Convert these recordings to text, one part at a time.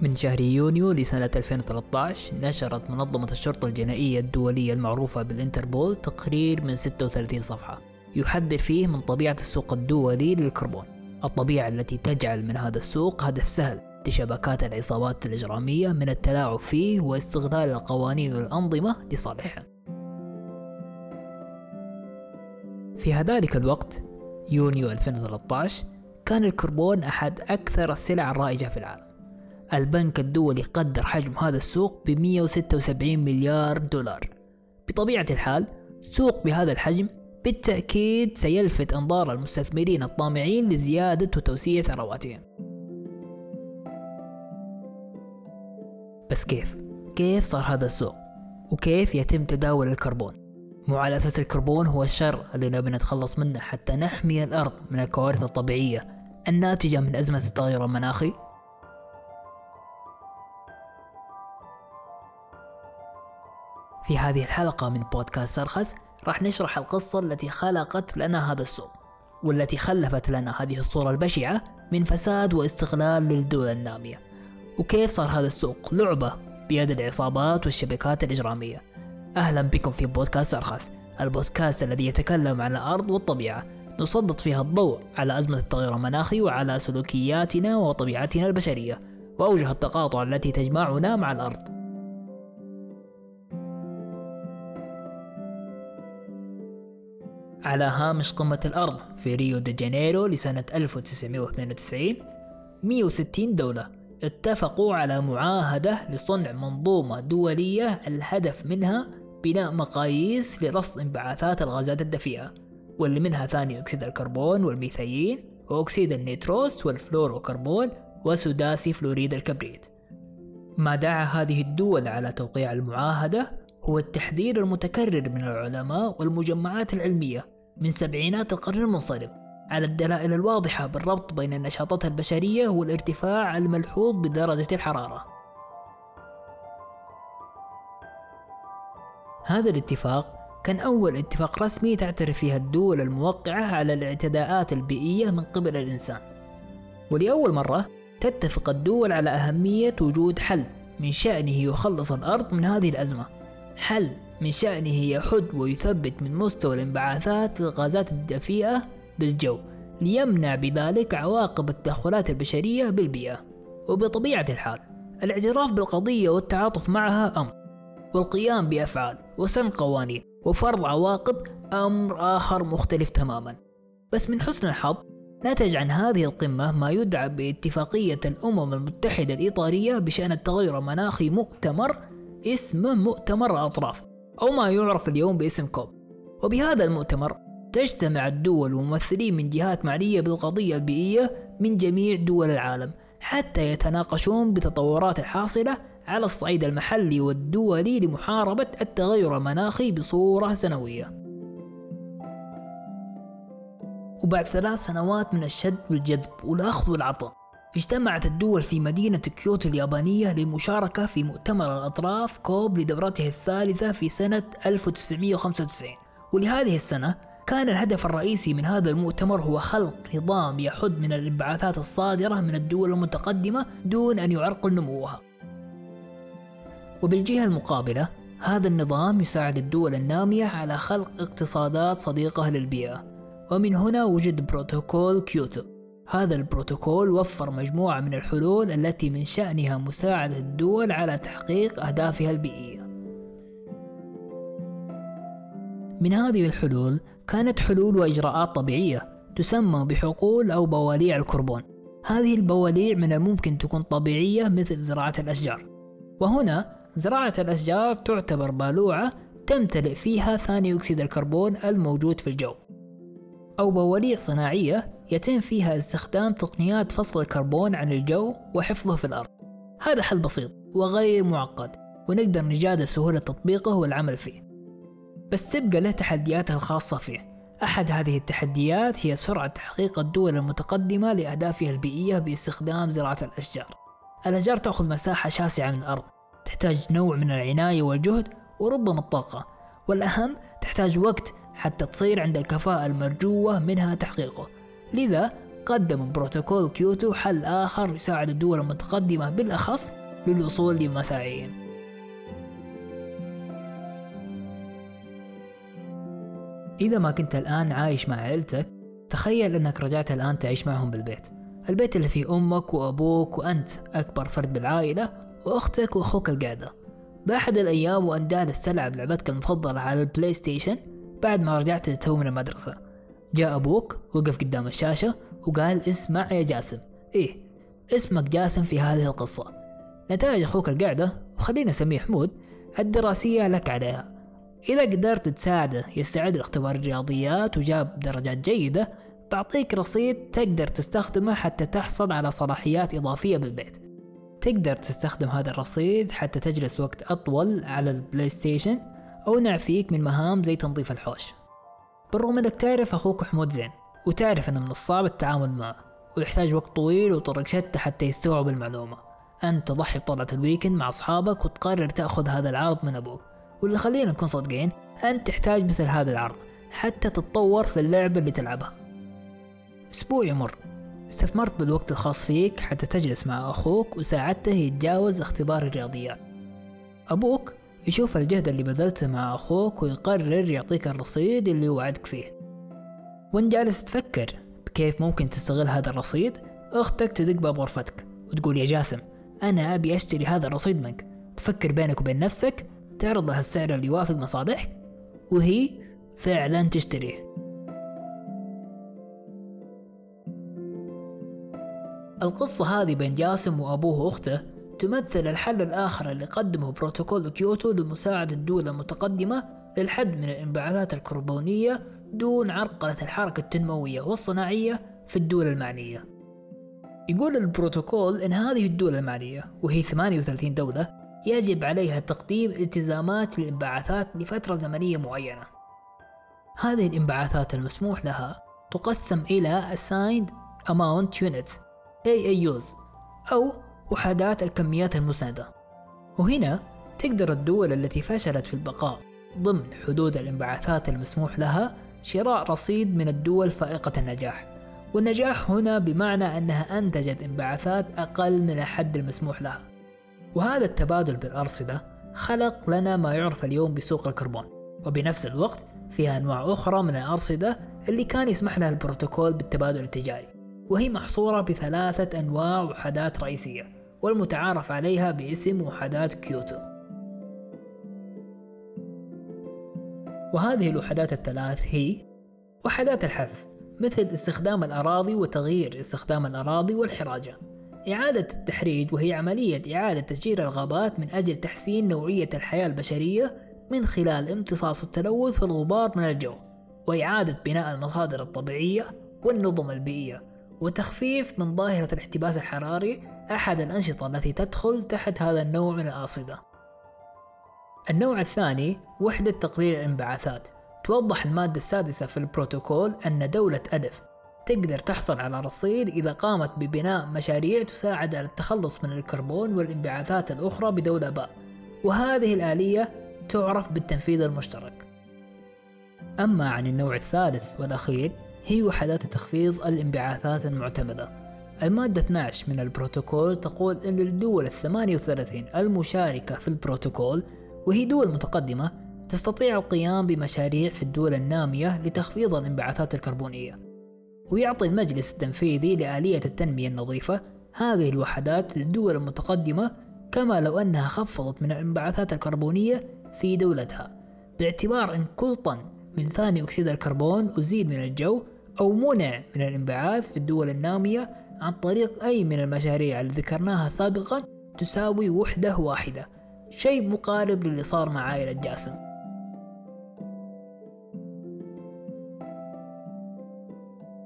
من شهر يونيو لسنة 2013 نشرت منظمة الشرطة الجنائية الدولية المعروفة بالإنتربول تقرير من 36 صفحة. يحذر فيه من طبيعة السوق الدولي للكربون. الطبيعة التي تجعل من هذا السوق هدف سهل لشبكات العصابات الإجرامية من التلاعب فيه واستغلال القوانين والأنظمة لصالحهم في هذلك الوقت يونيو 2013 كان الكربون أحد أكثر السلع الرائجة في العالم. البنك الدولي قدر حجم هذا السوق ب 176 مليار دولار بطبيعة الحال سوق بهذا الحجم بالتأكيد سيلفت أنظار المستثمرين الطامعين لزيادة وتوسيع ثرواتهم بس كيف؟ كيف صار هذا السوق؟ وكيف يتم تداول الكربون؟ مو على أساس الكربون هو الشر اللي نبي نتخلص منه حتى نحمي الأرض من الكوارث الطبيعية الناتجة من أزمة التغير المناخي؟ في هذه الحلقة من بودكاست سرخس راح نشرح القصة التي خلقت لنا هذا السوق والتي خلفت لنا هذه الصورة البشعة من فساد واستغلال للدول النامية. وكيف صار هذا السوق؟ لعبة بيد العصابات والشبكات الإجرامية. أهلا بكم في بودكاست أرخص البودكاست الذي يتكلم عن الأرض والطبيعة. نسلط فيها الضوء على أزمة التغير المناخي وعلى سلوكياتنا وطبيعتنا البشرية وأوجه التقاطع التي تجمعنا مع الأرض. على هامش قمة الأرض في ريو دي جانيرو لسنة 1992 160 دولة اتفقوا على معاهدة لصنع منظومة دولية الهدف منها بناء مقاييس لرصد انبعاثات الغازات الدفيئة واللي منها ثاني أكسيد الكربون والميثايين وأكسيد النيتروس والفلوروكربون وسداسي فلوريد الكبريت. ما دعا هذه الدول على توقيع المعاهدة هو التحذير المتكرر من العلماء والمجمعات العلمية من سبعينات القرن المنصرم على الدلائل الواضحة بالربط بين النشاطات البشرية والارتفاع الملحوظ بدرجة الحرارة. هذا الاتفاق كان أول اتفاق رسمي تعترف فيها الدول الموقعة على الاعتداءات البيئية من قبل الإنسان. ولأول مرة تتفق الدول على أهمية وجود حل من شأنه يخلص الأرض من هذه الأزمة. حل من شأنه يحد ويثبت من مستوى الانبعاثات للغازات الدفيئة بالجو ليمنع بذلك عواقب التدخلات البشرية بالبيئة. وبطبيعة الحال الاعتراف بالقضية والتعاطف معها أمر والقيام بأفعال وسن قوانين وفرض عواقب أمر آخر مختلف تماما. بس من حسن الحظ نتج عن هذه القمة ما يدعى باتفاقية الأمم المتحدة الإطارية بشأن التغير المناخي مؤتمر اسمه مؤتمر الأطراف أو ما يعرف اليوم باسم كوب وبهذا المؤتمر تجتمع الدول وممثلين من جهات معنية بالقضية البيئية من جميع دول العالم حتى يتناقشون بالتطورات الحاصلة على الصعيد المحلي والدولي لمحاربة التغير المناخي بصورة سنوية. وبعد ثلاث سنوات من الشد والجذب والأخذ والعطاء اجتمعت الدول في مدينة كيوتو اليابانية للمشاركة في مؤتمر الأطراف كوب لدورته الثالثة في سنة 1995 ولهذه السنة كان الهدف الرئيسي من هذا المؤتمر هو خلق نظام يحد من الانبعاثات الصادرة من الدول المتقدمة دون أن يعرقل نموها. وبالجهة المقابلة هذا النظام يساعد الدول النامية على خلق اقتصادات صديقة للبيئة. ومن هنا وجد بروتوكول كيوتو. هذا البروتوكول وفر مجموعة من الحلول التي من شأنها مساعدة الدول على تحقيق أهدافها البيئية. من هذه الحلول كانت حلول وإجراءات طبيعية تسمى بحقول أو بواليع الكربون. هذه البواليع من الممكن تكون طبيعية مثل زراعة الأشجار. وهنا زراعة الأشجار تعتبر بالوعة تمتلئ فيها ثاني أكسيد الكربون الموجود في الجو. أو بواليع صناعية يتم فيها استخدام تقنيات فصل الكربون عن الجو وحفظه في الأرض. هذا حل بسيط وغير معقد ونقدر نجادل سهولة تطبيقه والعمل فيه. بس تبقى له تحدياتها الخاصة فيه. أحد هذه التحديات هي سرعة تحقيق الدول المتقدمة لأهدافها البيئية باستخدام زراعة الأشجار. الأشجار تأخذ مساحة شاسعة من الأرض تحتاج نوع من العناية والجهد وربما الطاقة. والأهم تحتاج وقت حتى تصير عند الكفاءة المرجوة منها تحقيقه. لذا قدم بروتوكول كيوتو حل آخر يساعد الدول المتقدمة بالأخص للوصول لمساعيهم. إذا ما كنت الآن عايش مع عيلتك تخيل أنك رجعت الآن تعيش معهم بالبيت. البيت اللي فيه أمك وأبوك وأنت أكبر فرد بالعائلة وأختك وأخوك القاعدة. بأحد الأيام وأنت جالس تلعب لعبتك المفضلة على ال PlayStation بعد ما رجعت تو من المدرسة. جاء أبوك وقف قدام الشاشة وقال اسمع يا جاسم. إيه اسمك جاسم في هذه القصة. نتائج أخوك القاعدة وخلينا نسميه حمود الدراسية لك عليها. إذا قدرت تساعده يستعد لاختبار الرياضيات وجاب درجات جيدة بعطيك رصيد تقدر تستخدمه حتى تحصل على صلاحيات إضافية بالبيت. تقدر تستخدم هذا الرصيد حتى تجلس وقت أطول على ال PlayStation أو نعفيك من مهام زي تنظيف الحوش. بالرغم أنك تعرف أخوك حمود زين وتعرف أنه من الصعب التعامل معه ويحتاج وقت طويل وطرق شتى حتى يستوعب المعلومة. أنت تضحي بطلعة الويكند مع أصحابك وتقرر تأخذ هذا العرض من أبوك. واللي خلينا نكون صادقين أنت تحتاج مثل هذا العرض حتى تتطور في اللعبة اللي تلعبها. أسبوع يمر. استثمرت بالوقت الخاص فيك حتى تجلس مع أخوك وساعدته يتجاوز اختبار الرياضيات. أبوك يشوف الجهد اللي بذلته مع أخوك ويقرر يعطيك الرصيد اللي وعدك فيه. وانت جالس تفكر بكيف ممكن تستغل هذا الرصيد أختك تدق باب غرفتك وتقول يا جاسم أنا أبي أشتري هذا الرصيد منك. تفكر بينك وبين نفسك تعرض لها السعر اللي يوافق مصالحك وهي فعلا تشتريه. القصة هذه بين جاسم وأبوه وأخته تمثل الحل الآخر اللي قدمه بروتوكول كيوتو لمساعدة الدول المتقدمة للحد من الانبعاثات الكربونية دون عرقلة الحركة التنموية والصناعية في الدول المعنية. يقول البروتوكول إن هذه الدول المعنية وهي 38 دولة يجب عليها تقديم التزامات للانبعاثات لفترة زمنية معينة. هذه الانبعاثات المسموح لها تقسم إلى Assigned Amount Units AAUs أو وحدات الكميات المسندة وهنا تقدر الدول التي فشلت في البقاء ضمن حدود الانبعاثات المسموح لها شراء رصيد من الدول فائقة النجاح. والنجاح هنا بمعنى أنها أنتجت انبعاثات أقل من الحد المسموح لها. وهذا التبادل بالأرصدة خلق لنا ما يعرف اليوم بسوق الكربون. وبنفس الوقت فيها أنواع أخرى من الأرصدة اللي كان يسمح لها البروتوكول بالتبادل التجاري. وهي محصورة بثلاثة أنواع وحدات رئيسية والمتعارف عليها باسم وحدات كيوتو. وهذه الوحدات الثلاث هي وحدات الحذف مثل استخدام الأراضي وتغيير استخدام الأراضي والحراجة. إعادة التحريج وهي عملية إعادة تشجير الغابات من أجل تحسين نوعية الحياة البشرية من خلال امتصاص التلوث والغبار من الجو وإعادة بناء المصادر الطبيعية والنظم البيئية. وتخفيف من ظاهرة الاحتباس الحراري أحد الأنشطة التي تدخل تحت هذا النوع من الأرصدة النوع الثاني وحدة تقليل الانبعاثات. توضح المادة السادسة في البروتوكول أن دولة ألف تقدر تحصل على رصيد إذا قامت ببناء مشاريع تساعد على التخلص من الكربون والانبعاثات الأخرى بدولة باء. وهذه الآلية تعرف بالتنفيذ المشترك. أما عن النوع الثالث والأخير هي وحدات تخفيض الانبعاثات المعتمدة. المادة 12 من البروتوكول تقول أن الدول الثمانية وثلاثين المشاركة في البروتوكول وهي دول متقدمة تستطيع القيام بمشاريع في الدول النامية لتخفيض الانبعاثات الكربونية. ويعطي المجلس التنفيذي لآلية التنمية النظيفة هذه الوحدات للدول المتقدمة كما لو أنها خفضت من الانبعاثات الكربونية في دولتها باعتبار أن كل طن من ثاني أكسيد الكربون أزيد من الجو أو منع من الانبعاث في الدول النامية عن طريق أي من المشاريع اللي ذكرناها سابقا تساوي وحدة واحدة شيء مقارب للي صار مع عائلة جاسم.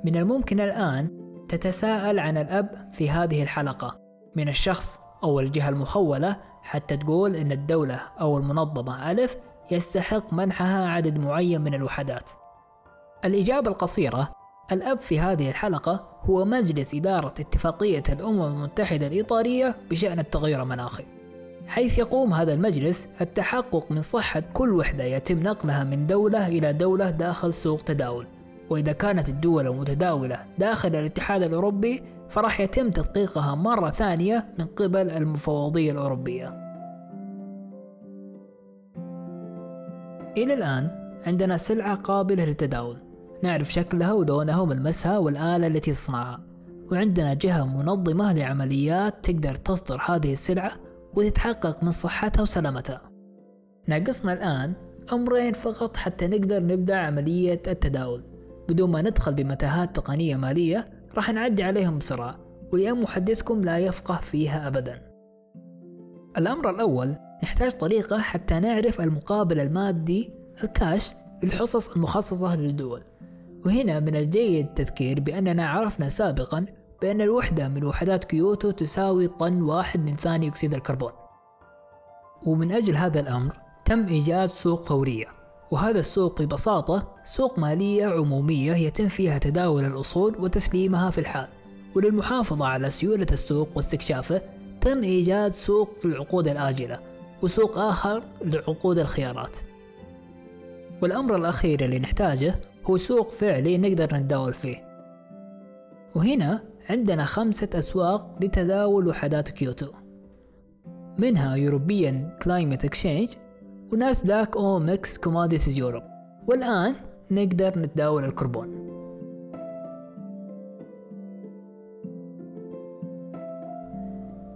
من الممكن الآن تتساءل عن الأب في هذه الحلقة من الشخص أو الجهة المخولة حتى تقول إن الدولة أو المنظمة ألف يستحق منحها عدد معين من الوحدات. الإجابة القصيرة الأب في هذه الحلقة هو مجلس إدارة اتفاقية الأمم المتحدة الإطارية بشأن التغير المناخي حيث يقوم هذا المجلس التحقق من صحة كل وحدة يتم نقلها من دولة إلى دولة داخل سوق تداول وإذا كانت الدول المتداولة داخل الاتحاد الأوروبي فراح يتم تدقيقها مرة ثانية من قبل المفوضية الأوروبية. إلى الآن عندنا سلعة قابلة للتداول. نعرف شكلها ولونها وملمسها والآلة التي تصنعها. وعندنا جهة منظمة لعمليات تقدر تصدر هذه السلعة وتتحقق من صحتها وسلامتها. ناقصنا الآن أمرين فقط حتى نقدر نبدأ عملية التداول. بدون ما ندخل بمتاهات تقنية مالية راح نعدي عليهم بسرعة ولأن محدثكم لا يفقه فيها أبدا. الأمر الأول نحتاج طريقة حتى نعرف المقابل المادي الكاش للحصص المخصصة للدول. وهنا من الجيد التذكير بأننا عرفنا سابقا بأن الوحدة من وحدات كيوتو تساوي طن واحد من ثاني أكسيد الكربون. ومن أجل هذا الأمر تم إيجاد سوق فورية وهذا السوق ببساطة سوق مالية عمومية يتم فيها تداول الأصول وتسليمها في الحال. وللمحافظة على سيولة السوق واستكشافه تم إيجاد سوق للعقود الآجلة وسوق آخر لعقود الخيارات. والأمر الأخير اللي نحتاجه هو سوق فعلي نقدر نتداول فيه. وهنا عندنا خمسة أسواق لتداول وحدات كيوتو. منها European Climate Exchange و NASDAQ OMX Commodities Europe والآن نقدر نتداول الكربون.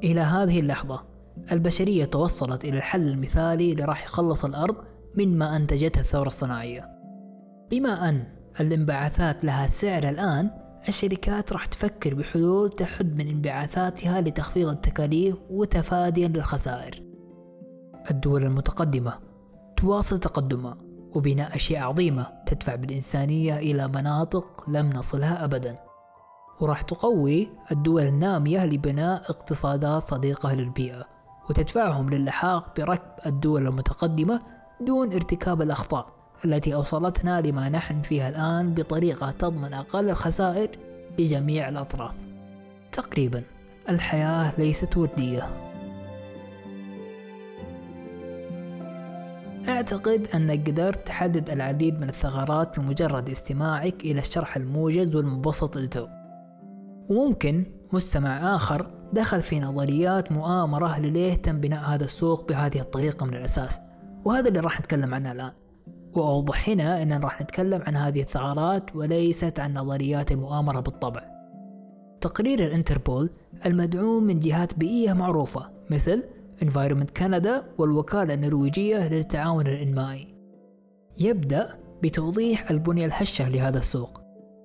إلى هذه اللحظة البشرية توصلت إلى الحل المثالي اللي راح يخلص الأرض من ما أنتجتها الثورة الصناعية. بما أن الانبعاثات لها سعر الآن الشركات راح تفكر بحلول تحد من انبعاثاتها لتخفيض التكاليف وتفاديا للخسائر. الدول المتقدمة تواصل تقدمها وبناء أشياء عظيمة تدفع بالإنسانية إلى مناطق لم نصلها أبدا. وراح تقوي الدول النامية لبناء اقتصادات صديقة للبيئة وتدفعهم للحاق بركب الدول المتقدمة دون ارتكاب الأخطاء. التي أوصلتنا لما نحن فيها الآن بطريقة تضمن أقل الخسائر لجميع الأطراف. تقريبا الحياة ليست وردية أعتقد أنك قدرت تحدد العديد من الثغرات بمجرد استماعك إلى الشرح الموجز والمبسط للتو وممكن مستمع آخر دخل في نظريات مؤامرة لليه تم بناء هذا السوق بهذه الطريقة من الأساس. وهذا اللي راح نتكلم عنه الآن. وأوضح هنا أننا راح نتكلم عن هذه الثغرات وليست عن نظريات المؤامرة بالطبع. تقرير الانتربول المدعوم من جهات بيئية معروفة مثل Environment Canada والوكالة النرويجية للتعاون الإنمائي. يبدأ بتوضيح البنية الهشة لهذا السوق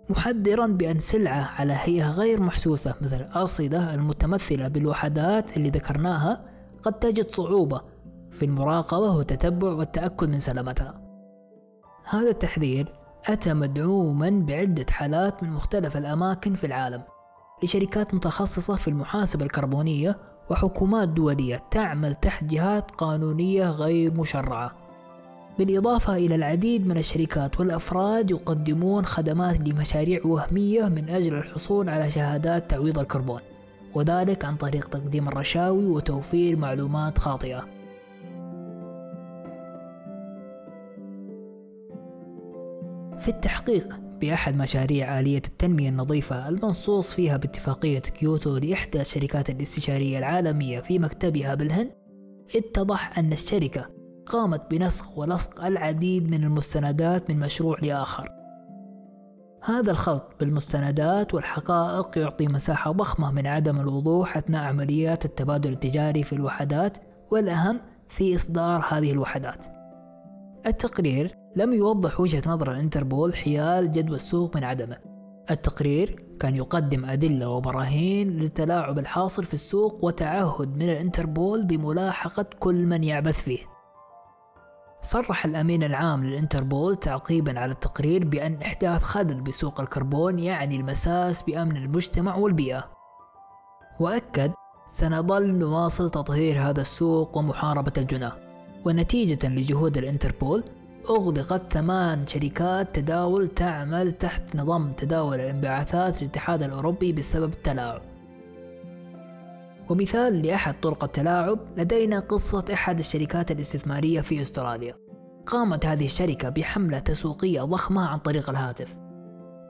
محذرا بأن سلعة على هيئة غير محسوسة مثل الأرصدة المتمثلة بالوحدات اللي ذكرناها قد تجد صعوبة في المراقبة والتتبع والتأكد من سلامتها. هذا التحذير أتى مدعوما بعدة حالات من مختلف الأماكن في العالم لشركات متخصصة في المحاسبة الكربونية وحكومات دولية تعمل تحت جهات قانونية غير مشرعة. بالإضافة إلى العديد من الشركات والأفراد يقدمون خدمات لمشاريع وهمية من أجل الحصول على شهادات تعويض الكربون وذلك عن طريق تقديم الرشاوي وتوفير معلومات خاطئة. في التحقيق بأحد مشاريع آلية التنمية النظيفة المنصوص فيها باتفاقية كيوتو لإحدى الشركات الاستشارية العالمية في مكتبها بالهند. اتضح أن الشركة قامت بنسخ ولصق العديد من المستندات من مشروع لآخر. هذا الخلط بالمستندات والحقائق يعطي مساحة ضخمة من عدم الوضوح أثناء عمليات التبادل التجاري في الوحدات والأهم في إصدار هذه الوحدات. التقرير لم يوضح وجهة نظر الانتربول حيال جدوى السوق من عدمه. التقرير كان يقدم أدلة وبراهين للتلاعب الحاصل في السوق وتعهد من الانتربول بملاحقة كل من يعبث فيه. صرح الأمين العام للإنتربول تعقيبا على التقرير بأن إحداث خلل بسوق الكربون يعني المساس بأمن المجتمع والبيئة. وأكد سنظل نواصل تطهير هذا السوق ومحاربة الجناه ونتيجة لجهود الإنتربول أغلقت ثمان شركات تداول تعمل تحت نظام تداول الانبعاثات الاتحاد الأوروبي بسبب التلاعب. ومثال لأحد طرق التلاعب لدينا قصة أحد الشركات الاستثمارية في أستراليا. قامت هذه الشركة بحملة تسويقية ضخمة عن طريق الهاتف.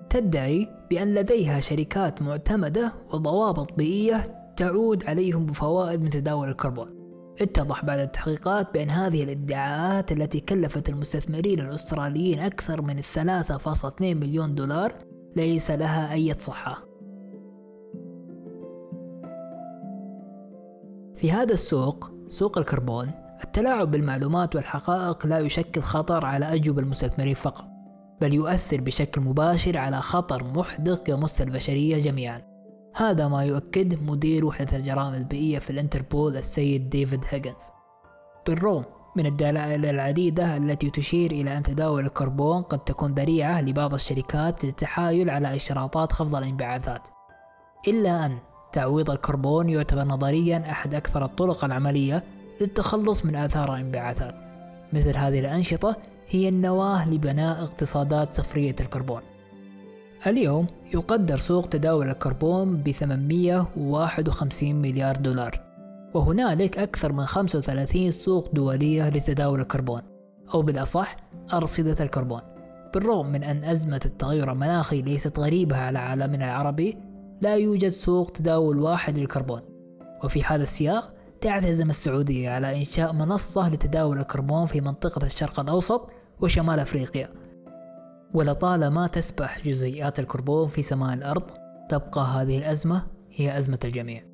تدعي بأن لديها شركات معتمدة وضوابط بيئية تعود عليهم بفوائد من تداول الكربون. اتضح بعد التحقيقات بأن هذه الادعاءات التي كلفت المستثمرين الأستراليين أكثر من 3.2 مليون دولار ليس لها أي صحة. في هذا السوق سوق الكربون التلاعب بالمعلومات والحقائق لا يشكل خطر على أجوب المستثمرين فقط بل يؤثر بشكل مباشر على خطر محدق يمس البشرية جميعا. هذا ما يؤكد مدير وحدة الجرائم البيئية في الانتربول السيد ديفيد هيجنز. بالرغم من الدلائل العديدة التي تشير إلى أن تداول الكربون قد تكون ذريعة لبعض الشركات للتحايل على إشراطات خفض الانبعاثات. إلا أن تعويض الكربون يعتبر نظريا أحد أكثر الطرق العملية للتخلص من آثار الانبعاثات. مثل هذه الأنشطة هي النواة لبناء اقتصادات صفرية الكربون. اليوم يقدر سوق تداول الكربون ب 851 مليار دولار وهنالك أكثر من 35 سوق دولية لتداول الكربون أو بالأصح أرصدة الكربون. بالرغم من أن أزمة التغير المناخي ليست غريبة على عالمنا العربي لا يوجد سوق تداول واحد للكربون. وفي هذا السياق تعتزم السعودية على إنشاء منصة لتداول الكربون في منطقة الشرق الأوسط وشمال أفريقيا ولطالما تسبح جزيئات الكربون في سماء الأرض تبقى هذه الأزمة هي أزمة الجميع.